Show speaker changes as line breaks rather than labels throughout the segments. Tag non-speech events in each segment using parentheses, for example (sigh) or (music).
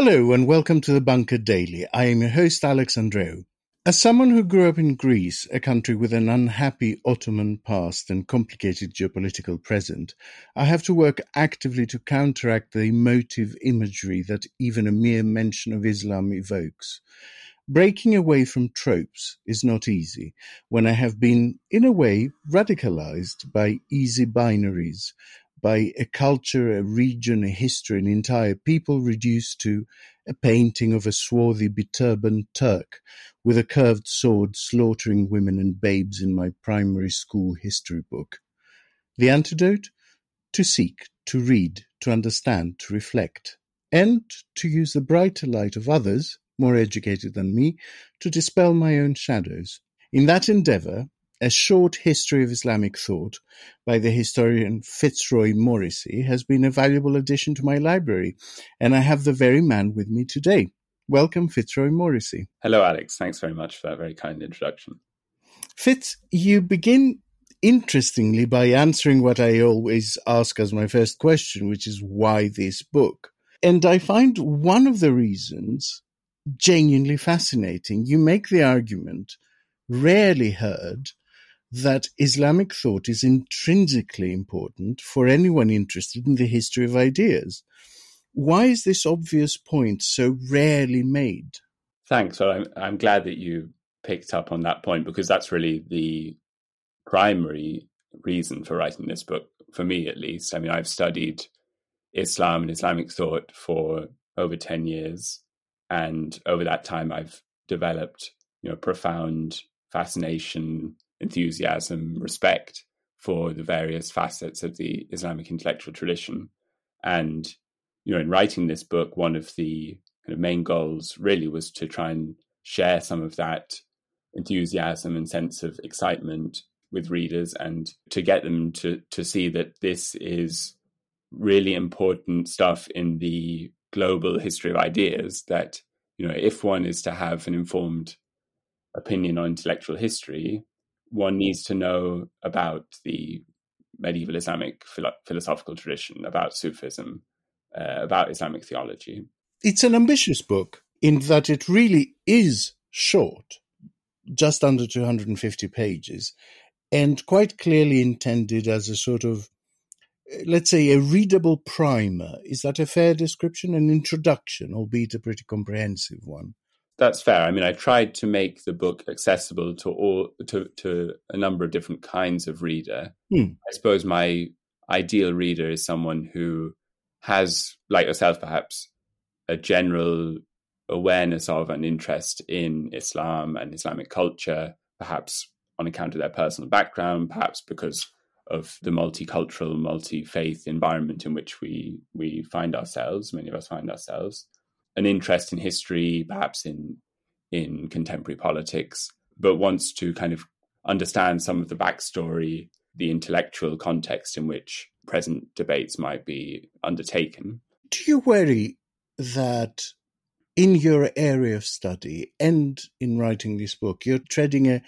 Hello and welcome to the Bunker Daily. I am your host, Alex Andreou. As someone who grew up in Greece, a country with an unhappy Ottoman past and complicated geopolitical present, I have to work actively to counteract the emotive imagery that even a mere mention of Islam evokes. Breaking away from tropes is not easy when I have been, in a way, radicalized by easy binaries, by a culture, a region, a history, an entire people reduced to a painting of a swarthy beturbaned Turk with a curved sword slaughtering women and babes in my primary school history book. The antidote? To seek, to read, to understand, to reflect, and to use the brighter light of others, more educated than me, to dispel my own shadows. In that endeavor, a Short History of Islamic Thought by the historian Fitzroy Morrissey has been a valuable addition to my library, and I have the very man with me today. Welcome, Fitzroy Morrissey.
Hello, Alex. Thanks very much for that very kind introduction.
Fitz, you begin interestingly by answering what I always ask as my first question, which is why this book? And I find one of the reasons genuinely fascinating. You make the argument, rarely heard, that Islamic thought is intrinsically important for anyone interested in the history of ideas. Why is this obvious point so rarely made?
Thanks. Well, I'm, I'm glad that you picked up on that point because that's really the primary reason for writing this book, for me at least. I mean, I've studied Islam and Islamic thought for over 10 years. And over that time, I've developed, you know, profound fascination enthusiasm, respect for the various facets of the Islamic intellectual tradition. And, you know, in writing this book, one of the kind of main goals really was to try and share some of that enthusiasm and sense of excitement with readers and to get them to to see that this is really important stuff in the global history of ideas that you know if one is to have an informed opinion on intellectual history one needs to know about the medieval Islamic philo- philosophical tradition, about Sufism, uh, about Islamic theology.
It's an ambitious book in that it really is short, just under 250 pages, and quite clearly intended as a sort of, let's say, a readable primer. Is that a fair description? An introduction, albeit a pretty comprehensive one
that's fair. I mean, I tried to make the book accessible to all to to a number of different kinds of reader. Hmm. I suppose my ideal reader is someone who has, like yourself, perhaps, a general awareness of and interest in Islam and Islamic culture, perhaps on account of their personal background, perhaps because of the multicultural, multi-faith environment in which we we find ourselves. Many of us find ourselves an interest in history, perhaps in in contemporary politics, but wants to kind of understand some of the backstory, the intellectual context in which present debates might be undertaken.
Do you worry that in your area of study and in writing this book, you're treading a,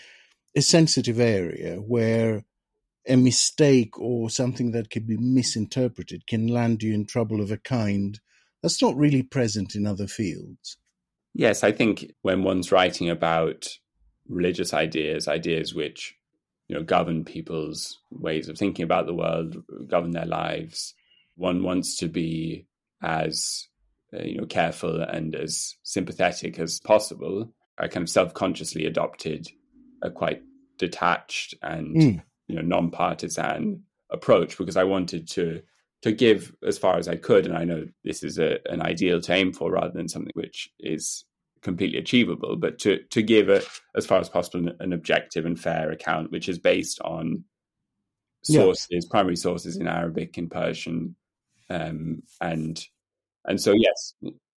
a sensitive area where a mistake or something that can be misinterpreted can land you in trouble of a kind that's not really present in other fields.
Yes, I think when one's writing about religious ideas, ideas which you know govern people's ways of thinking about the world, govern their lives, one wants to be as uh, you know careful and as sympathetic as possible. I kind of self-consciously adopted a quite detached and mm. you know non-partisan approach because I wanted to to give as far as I could. And I know this is a, an ideal to aim for rather than something which is completely achievable, but to to give a, as far as possible an, an objective and fair account, which is based on sources, yes. primary sources in Arabic, in Persian, um, and and so yes.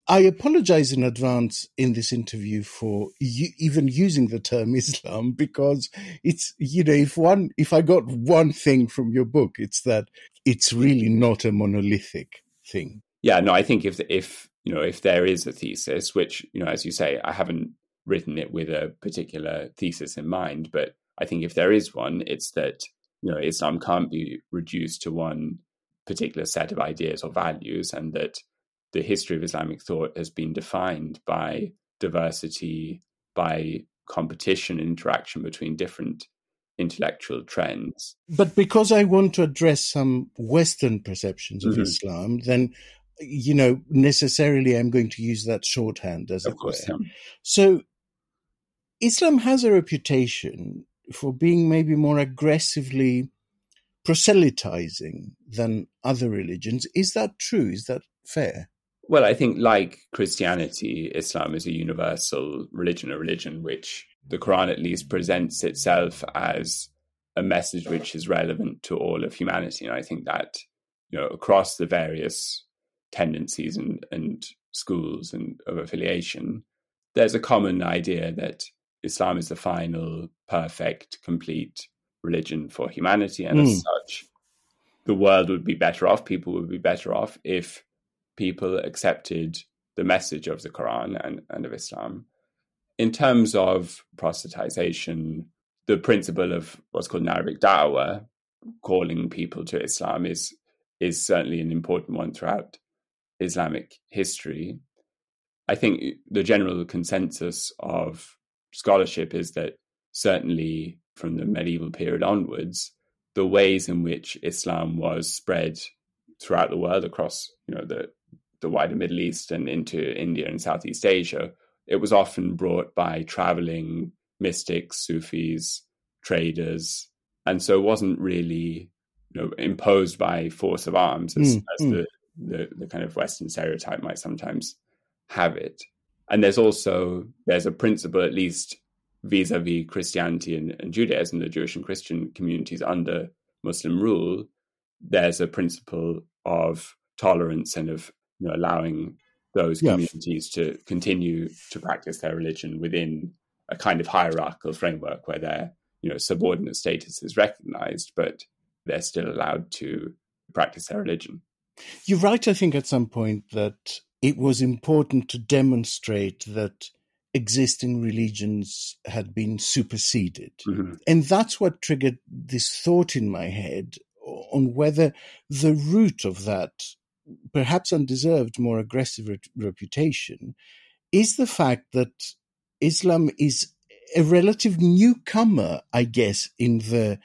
I apologize in advance in this interview for even using the term (laughs) Islam because it's you know if one if I got one thing from your book it's that it's really not a monolithic thing.
Yeah, no, I think if if you know if there is a thesis, which you know as you say, I haven't written it with a particular thesis in mind, but I think if there is one, it's that you know Islam can't be reduced to one particular set of ideas or values, and that the history of Islamic thought has been defined by diversity, by competition, interaction between different intellectual trends.
But because I want to address some Western perceptions of mm-hmm. Islam, then you know necessarily I'm going to use that shorthand as
of course. Yeah.
So Islam has a reputation for being maybe more aggressively proselytizing than other religions. Is that true? Is that fair?
Well, I think like Christianity, Islam is a universal religion, a religion which the Quran at least presents itself as a message which is relevant to all of humanity. And I think that, you know, across the various tendencies and, and schools and of affiliation, there's a common idea that Islam is the final, perfect, complete religion for humanity. And mm. as such, the world would be better off, people would be better off if people accepted the message of the Quran and, and of Islam. In terms of proselytization, the principle of what's called an Arabic da'wah, calling people to Islam, is is certainly an important one throughout Islamic history. I think the general consensus of scholarship is that certainly from the medieval period onwards, the ways in which Islam was spread throughout the world across you know the the wider Middle East and into India and Southeast Asia, it was often brought by traveling mystics, Sufis, traders, and so it wasn't really you know imposed by force of arms as, mm, as mm. The, the the kind of Western stereotype might sometimes have it. And there's also there's a principle, at least vis-a-vis Christianity and, and Judaism, the Jewish and Christian communities under Muslim rule. There's a principle of tolerance and of you know, allowing those communities to continue to practice their religion within a kind of hierarchical framework where their you know subordinate status is recognized, but they're still allowed to practice their religion.
You write, I think, at some point that it was important to demonstrate that existing religions had been superseded. Mm-hmm. And that's what triggered this thought in my head on whether the root of that perhaps undeserved, more aggressive re- reputation is the fact that Islam is a relative newcomer, I guess, in the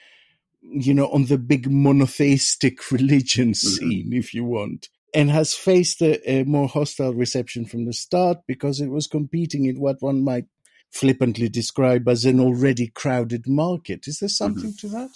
you know on the big monotheistic (laughs) religion mm-hmm. scene, mm-hmm. if you want, and has faced a, a, more hostile reception from the start because it was competing in what one might flippantly describe as an already crowded market. Is there something mm-hmm. to that?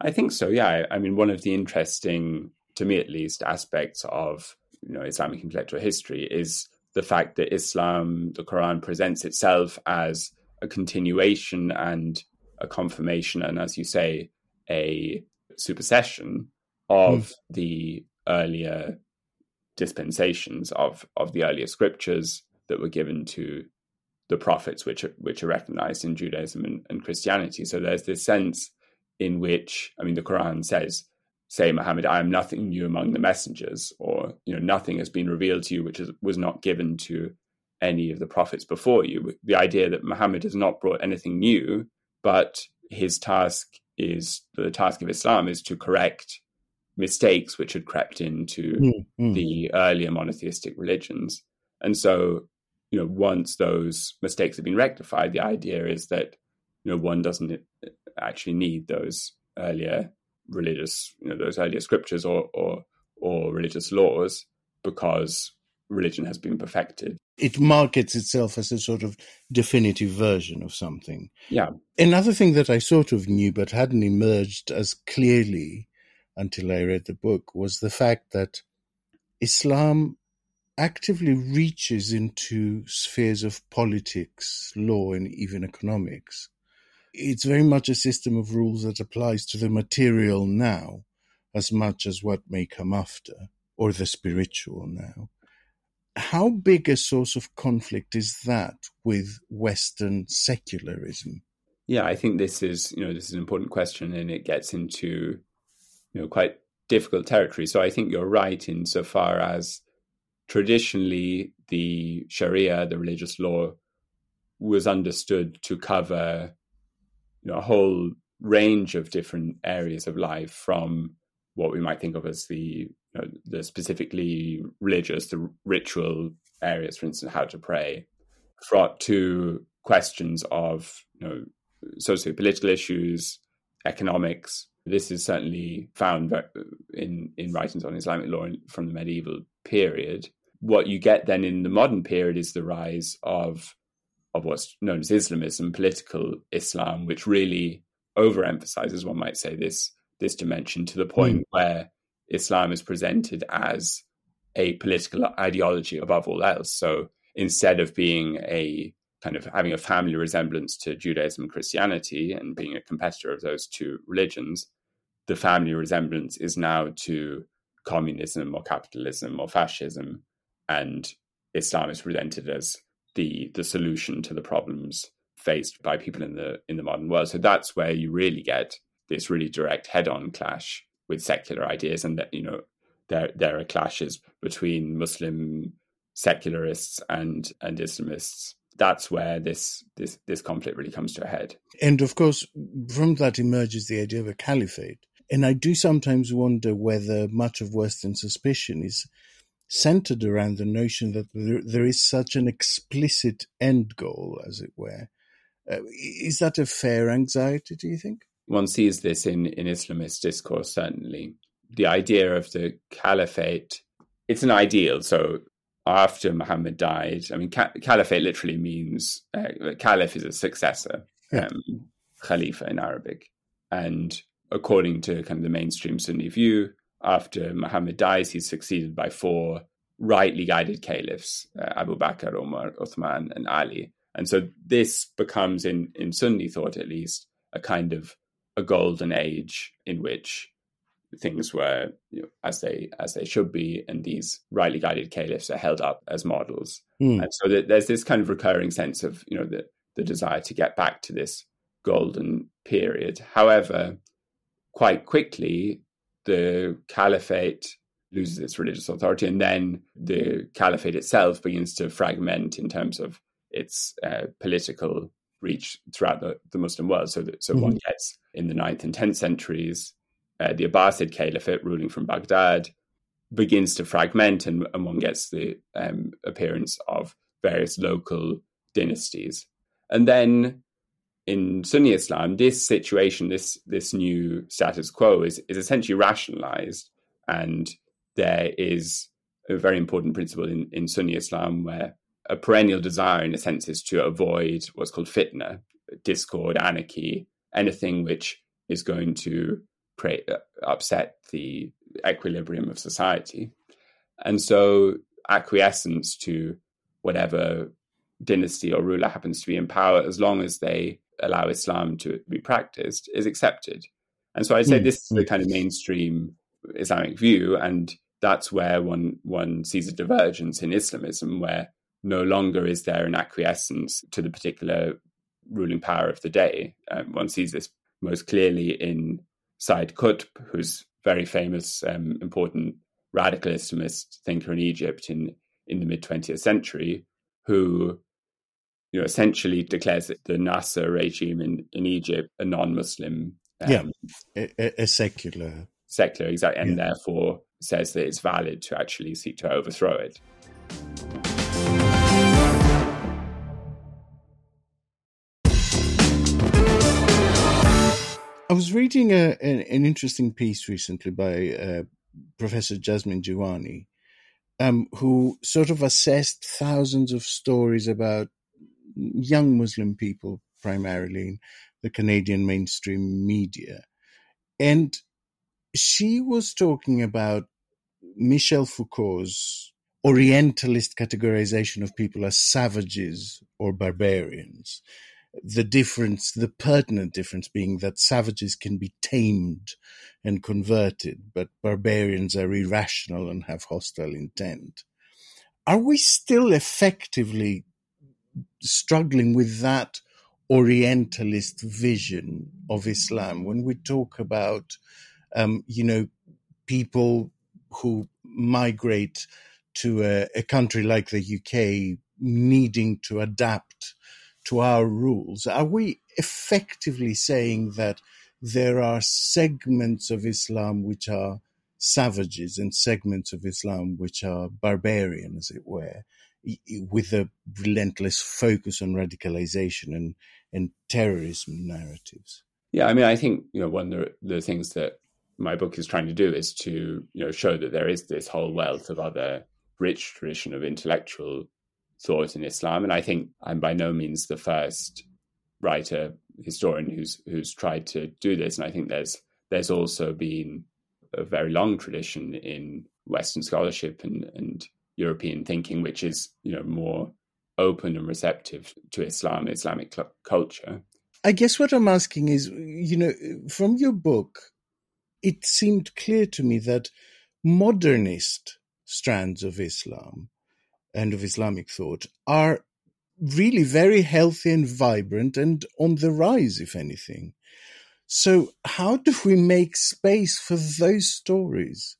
I think so. Yeah, I mean, one of the interesting to me at least, aspects of you know Islamic intellectual history is the fact that Islam, the Quran, presents itself as a continuation and a confirmation, and as you say, a supersession of mm. the earlier dispensations of of the earlier scriptures that were given to the prophets, which are, which are recognized in Judaism and, and Christianity. So there's this sense in which, I mean, the Quran says say, Muhammad, I am nothing new among the messengers, or you know, nothing has been revealed to you which is, was not given to any of the prophets before you. The idea that Muhammad has not brought anything new, but his task is the task of Islam is to correct mistakes which had crept into mm, mm. the earlier monotheistic religions. And so, you know, once those mistakes have been rectified, the idea is that you know one doesn't actually need those earlier religious, you know, those earlier scriptures or, or, or religious laws because religion has been perfected.
It markets itself as a sort of definitive version of something.
Yeah.
Another thing that I sort of knew but hadn't emerged as clearly until I read the book was the fact that Islam actively reaches into spheres of politics, law, and even economics. It's very much a system of rules that applies to the material now as much as what may come after, or the spiritual now. How big a source of conflict is that with Western secularism?
Yeah, I think this is you know this is an important question, and it gets into you know quite difficult territory. So I think you're right insofar as traditionally the Sharia, the religious law, was understood to cover you know, a whole range of different areas of life from what we might think of as the you know, the specifically religious, the ritual areas, for instance, how to pray, fraught to questions of you know socio-political issues, economics. This is certainly found in in writings on Islamic law from the medieval period what you get then in the modern period is the rise of of what's known as Islamism, political Islam, which really overemphasizes, one might say, this this dimension to the point mm. where Islam is presented as a political ideology above all else. So instead of being a kind of having a family resemblance to Judaism and Christianity and being a competitor of those two religions, the family resemblance is now to communism or capitalism or fascism and Islam is presented as the the solution to the problems faced by people in the in the modern world. So that's where you really get this really direct head-on clash with secular ideas, and that you know there there are clashes between Muslim secularists and and Islamists. That's where this this this conflict really comes to a head.
And of course, from that emerges the idea of a caliphate. And I do sometimes wonder whether much of Western suspicion is centered around the notion that there, there is such an explicit end goal, as it were. Uh, is that a fair anxiety, do you think?
One sees this in, in Islamist discourse, certainly. The idea of the caliphate, it's an ideal. So after Muhammad died, I mean, ca- caliphate literally means uh, caliph is a successor, yeah. um, khalifa in Arabic. And according to kind of the mainstream Sunni view, after Muhammad dies, he's succeeded by four rightly guided caliphs uh, Abu Bakr, Umar, Uthman, and Ali. And so this becomes, in, in Sunni thought at least, a kind of a golden age in which things were you know, as they as they should be, and these rightly guided caliphs are held up as models. Mm. And so there's this kind of recurring sense of you know the the desire to get back to this golden period. However, quite quickly the caliphate loses its religious authority, and then the caliphate itself begins to fragment in terms of its uh, political reach throughout the, the Muslim world. So, that, so mm-hmm. one gets in the 9th and 10th centuries, uh, the Abbasid Caliphate ruling from Baghdad begins to fragment, and, and one gets the um, appearance of various local dynasties. And then in Sunni Islam, this situation, this this new status quo, is is essentially rationalized, and there is a very important principle in, in Sunni Islam where a perennial desire, in a sense, is to avoid what's called fitna, discord, anarchy, anything which is going to create, uh, upset the equilibrium of society. And so, acquiescence to whatever dynasty or ruler happens to be in power, as long as they allow Islam to be practiced is accepted. And so I'd say mm. this is the kind of mainstream Islamic view, and that's where one one sees a divergence in Islamism, where no longer is there an acquiescence to the particular ruling power of the day. Um, one sees this most clearly in Said Qutb, who's very famous, um, important radical Islamist thinker in Egypt in in the mid twentieth century, who you know, essentially declares the Nasser regime in, in Egypt a non-Muslim.
Um, yeah, a, a, secular.
Secular, exactly, and yeah. therefore says that it's valid to actually seek to overthrow it.
I was reading a, an, an, interesting piece recently by uh, Professor Yasmin Jiwani, um, who sort of assessed thousands of stories about young Muslim people primarily in the Canadian mainstream media. And she was talking about Michel Foucault's Orientalist categorization of people as savages or barbarians. The difference, the pertinent difference being that savages can be tamed and converted, but barbarians are irrational and have hostile intent. Are we still effectively struggling with that Orientalist vision of Islam when we talk about, um, you know, people who migrate to a, a country like the UK needing to adapt to our rules? Are we effectively saying that there are segments of Islam which are savages and segments of Islam which are barbarian, as it were, with a relentless focus on radicalization and, and terrorism narratives?
Yeah, I mean, I think you know one of the, the things that my book is trying to do is to you know show that there is this whole wealth of other rich tradition of intellectual thought in Islam, and I think I'm by no means the first writer historian who's who's tried to do this, and I think there's there's also been a very long tradition in Western scholarship and, and European thinking, which is you know more open and receptive to Islam, Islamic cl- culture.
I guess what I'm asking is, you know, from your book, it seemed clear to me that modernist strands of Islam and of Islamic thought are really very healthy and vibrant and on the rise, if anything. So, how do we make space for those stories?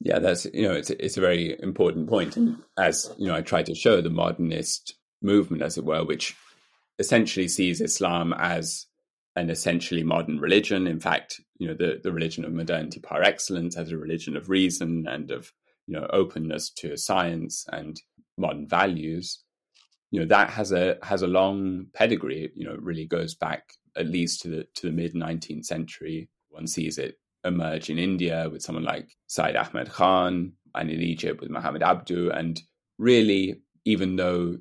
Yeah, that's you know, it's it's a very important point, as you know, I try to show the modernist movement, as it were, which essentially sees Islam as an essentially modern religion. In fact, you know, the, the religion of modernity par excellence as a religion of reason and of, you know, openness to science and modern values. You know, that has a has a long pedigree. You know, it really goes back at least to the to the mid 19th century. One sees it emerge in India with someone like Said Ahmed Khan and in Egypt with Muhammad Abduh. And really, even though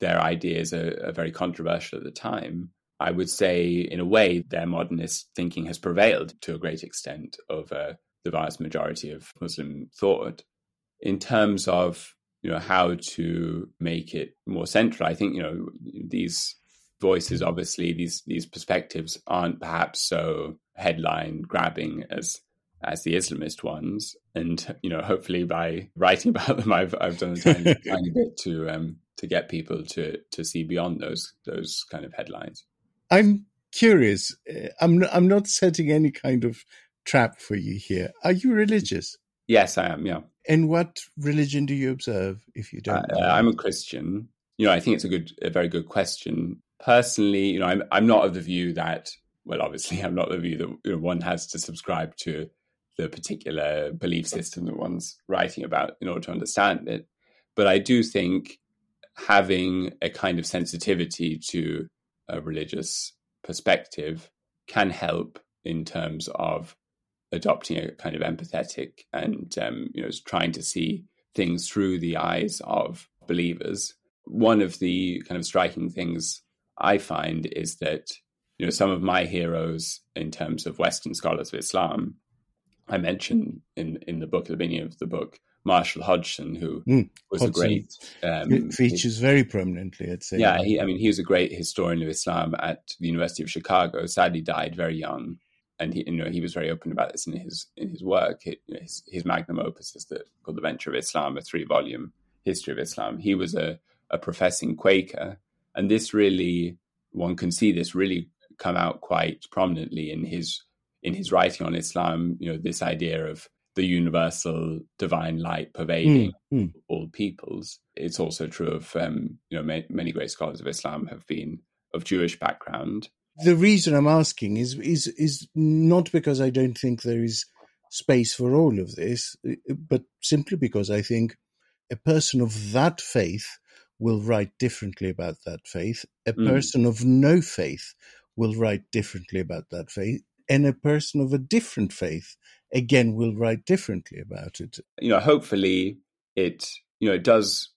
their ideas are, are very controversial at the time, I would say, in a way, their modernist thinking has prevailed to a great extent over the vast majority of Muslim thought. In terms of you know how to make it more central, I think you know these voices, obviously, these these perspectives aren't perhaps so headline grabbing as as the Islamist ones. And you know, hopefully, by writing (laughs) about them, I've I've done (laughs) a tiny, tiny bit to um to get people to to see beyond those those kind of headlines.
I'm curious. Uh, I'm not, I'm not setting any kind of trap for you here. Are you religious?
Yes, I am. Yeah.
And what religion do you observe? If you don't,
uh, I'm a Christian. You know, I think it's a good, a very good question. Personally, you know, I'm I'm not of the view that. Well, obviously, (laughs) I'm not of the view that you know, one has to subscribe to the particular belief system that one's writing about in order to understand it. But I do think having a kind of sensitivity to a religious perspective can help in terms of adopting a kind of empathetic and um, you know trying to see things through the eyes of believers. One of the kind of striking things I find is that you know some of my heroes in terms of Western scholars of Islam, I mentioned in in the book at the beginning of the book Marshall Hodgson, who mm, was Hodgson. a great
um, features very prominently. I'd say.
Yeah, he, I mean, he was a great historian of Islam at the University of Chicago. Sadly, died very young, and he, you know, he was very open about this in his in his work. His, his magnum opus is the, called The Venture of Islam, a three volume history of Islam. He was a a professing Quaker, and this really one can see this really come out quite prominently in his in his writing on Islam. You know, this idea of the universal divine light pervading mm, mm. all peoples. It's also true of um, you know ma- many great scholars of Islam have been of Jewish background.
The reason I'm asking is is is not because I don't think there is space for all of this, but simply because I think a person of that faith will write differently about that faith. A mm. person of no faith will write differently about that faith, and a person of a different faith again will write differently about it.
You know, hopefully it you know it does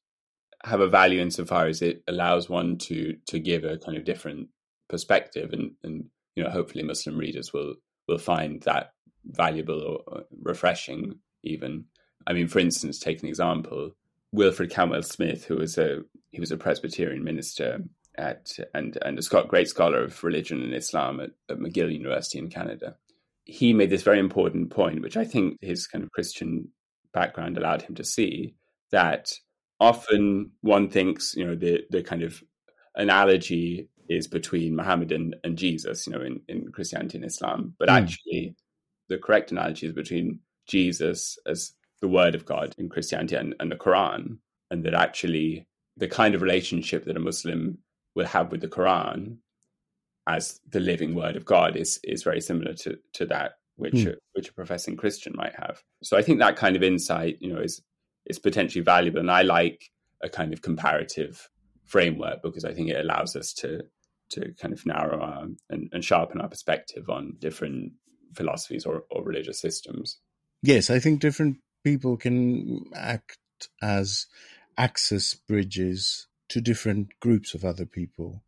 have a value insofar as it allows one to to give a kind of different perspective and and you know hopefully Muslim readers will will find that valuable or refreshing even. I mean, for instance, take an example. Wilfred Cantwell Smith, who was a he was a Presbyterian minister at and and a Scott, great scholar of religion and Islam at, at McGill University in Canada. He made this very important point, which I think his kind of Christian background allowed him to see that often one thinks, you know, the the kind of analogy is between Muhammad and, and Jesus, you know, in, in Christianity and Islam. But mm. actually, the correct analogy is between Jesus as the Word of God in Christianity and, and the Quran, and that actually the kind of relationship that a Muslim will have with the Quran as the living Word of God is is very similar to to that which mm. a, which a professing Christian might have. So I think that kind of insight, you know, is is potentially valuable, and I like a kind of comparative framework because I think it allows us to to kind of narrow our, and, and sharpen our perspective on different philosophies or, or religious systems.
Yes, I think different people can act as access bridges to different groups of other people.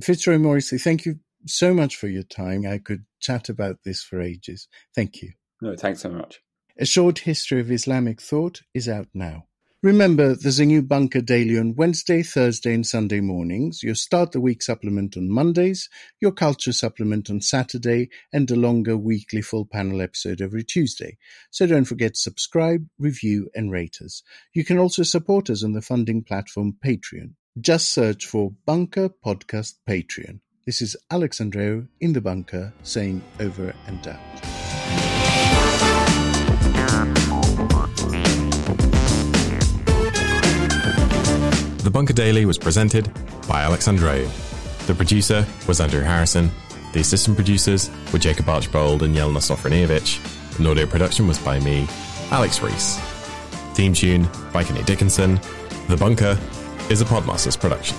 Fitzroy Morrissey, thank you so much for your time. I could chat about this for ages. Thank you.
No, thanks so much.
A Short History of Islamic Thought is out now. Remember, there's a new Bunker daily on Wednesday, Thursday, and Sunday mornings, your Start the Week supplement on Mondays, your Culture supplement on Saturday, and a longer weekly full panel episode every Tuesday. So don't forget to subscribe, review, and rate us. You can also support us on the funding platform Patreon. Just search for Bunker Podcast Patreon. This is Alex Andreou in the bunker saying over and out.
The Bunker Daily was presented by Alex Andreou. The producer was Andrew Harrison. The assistant producers were Jacob Archbold and Jelena Sofronijevic. And audio production was by me, Alex Rees. Theme tune by Kenny Dickinson. The Bunker is a Podmasters production.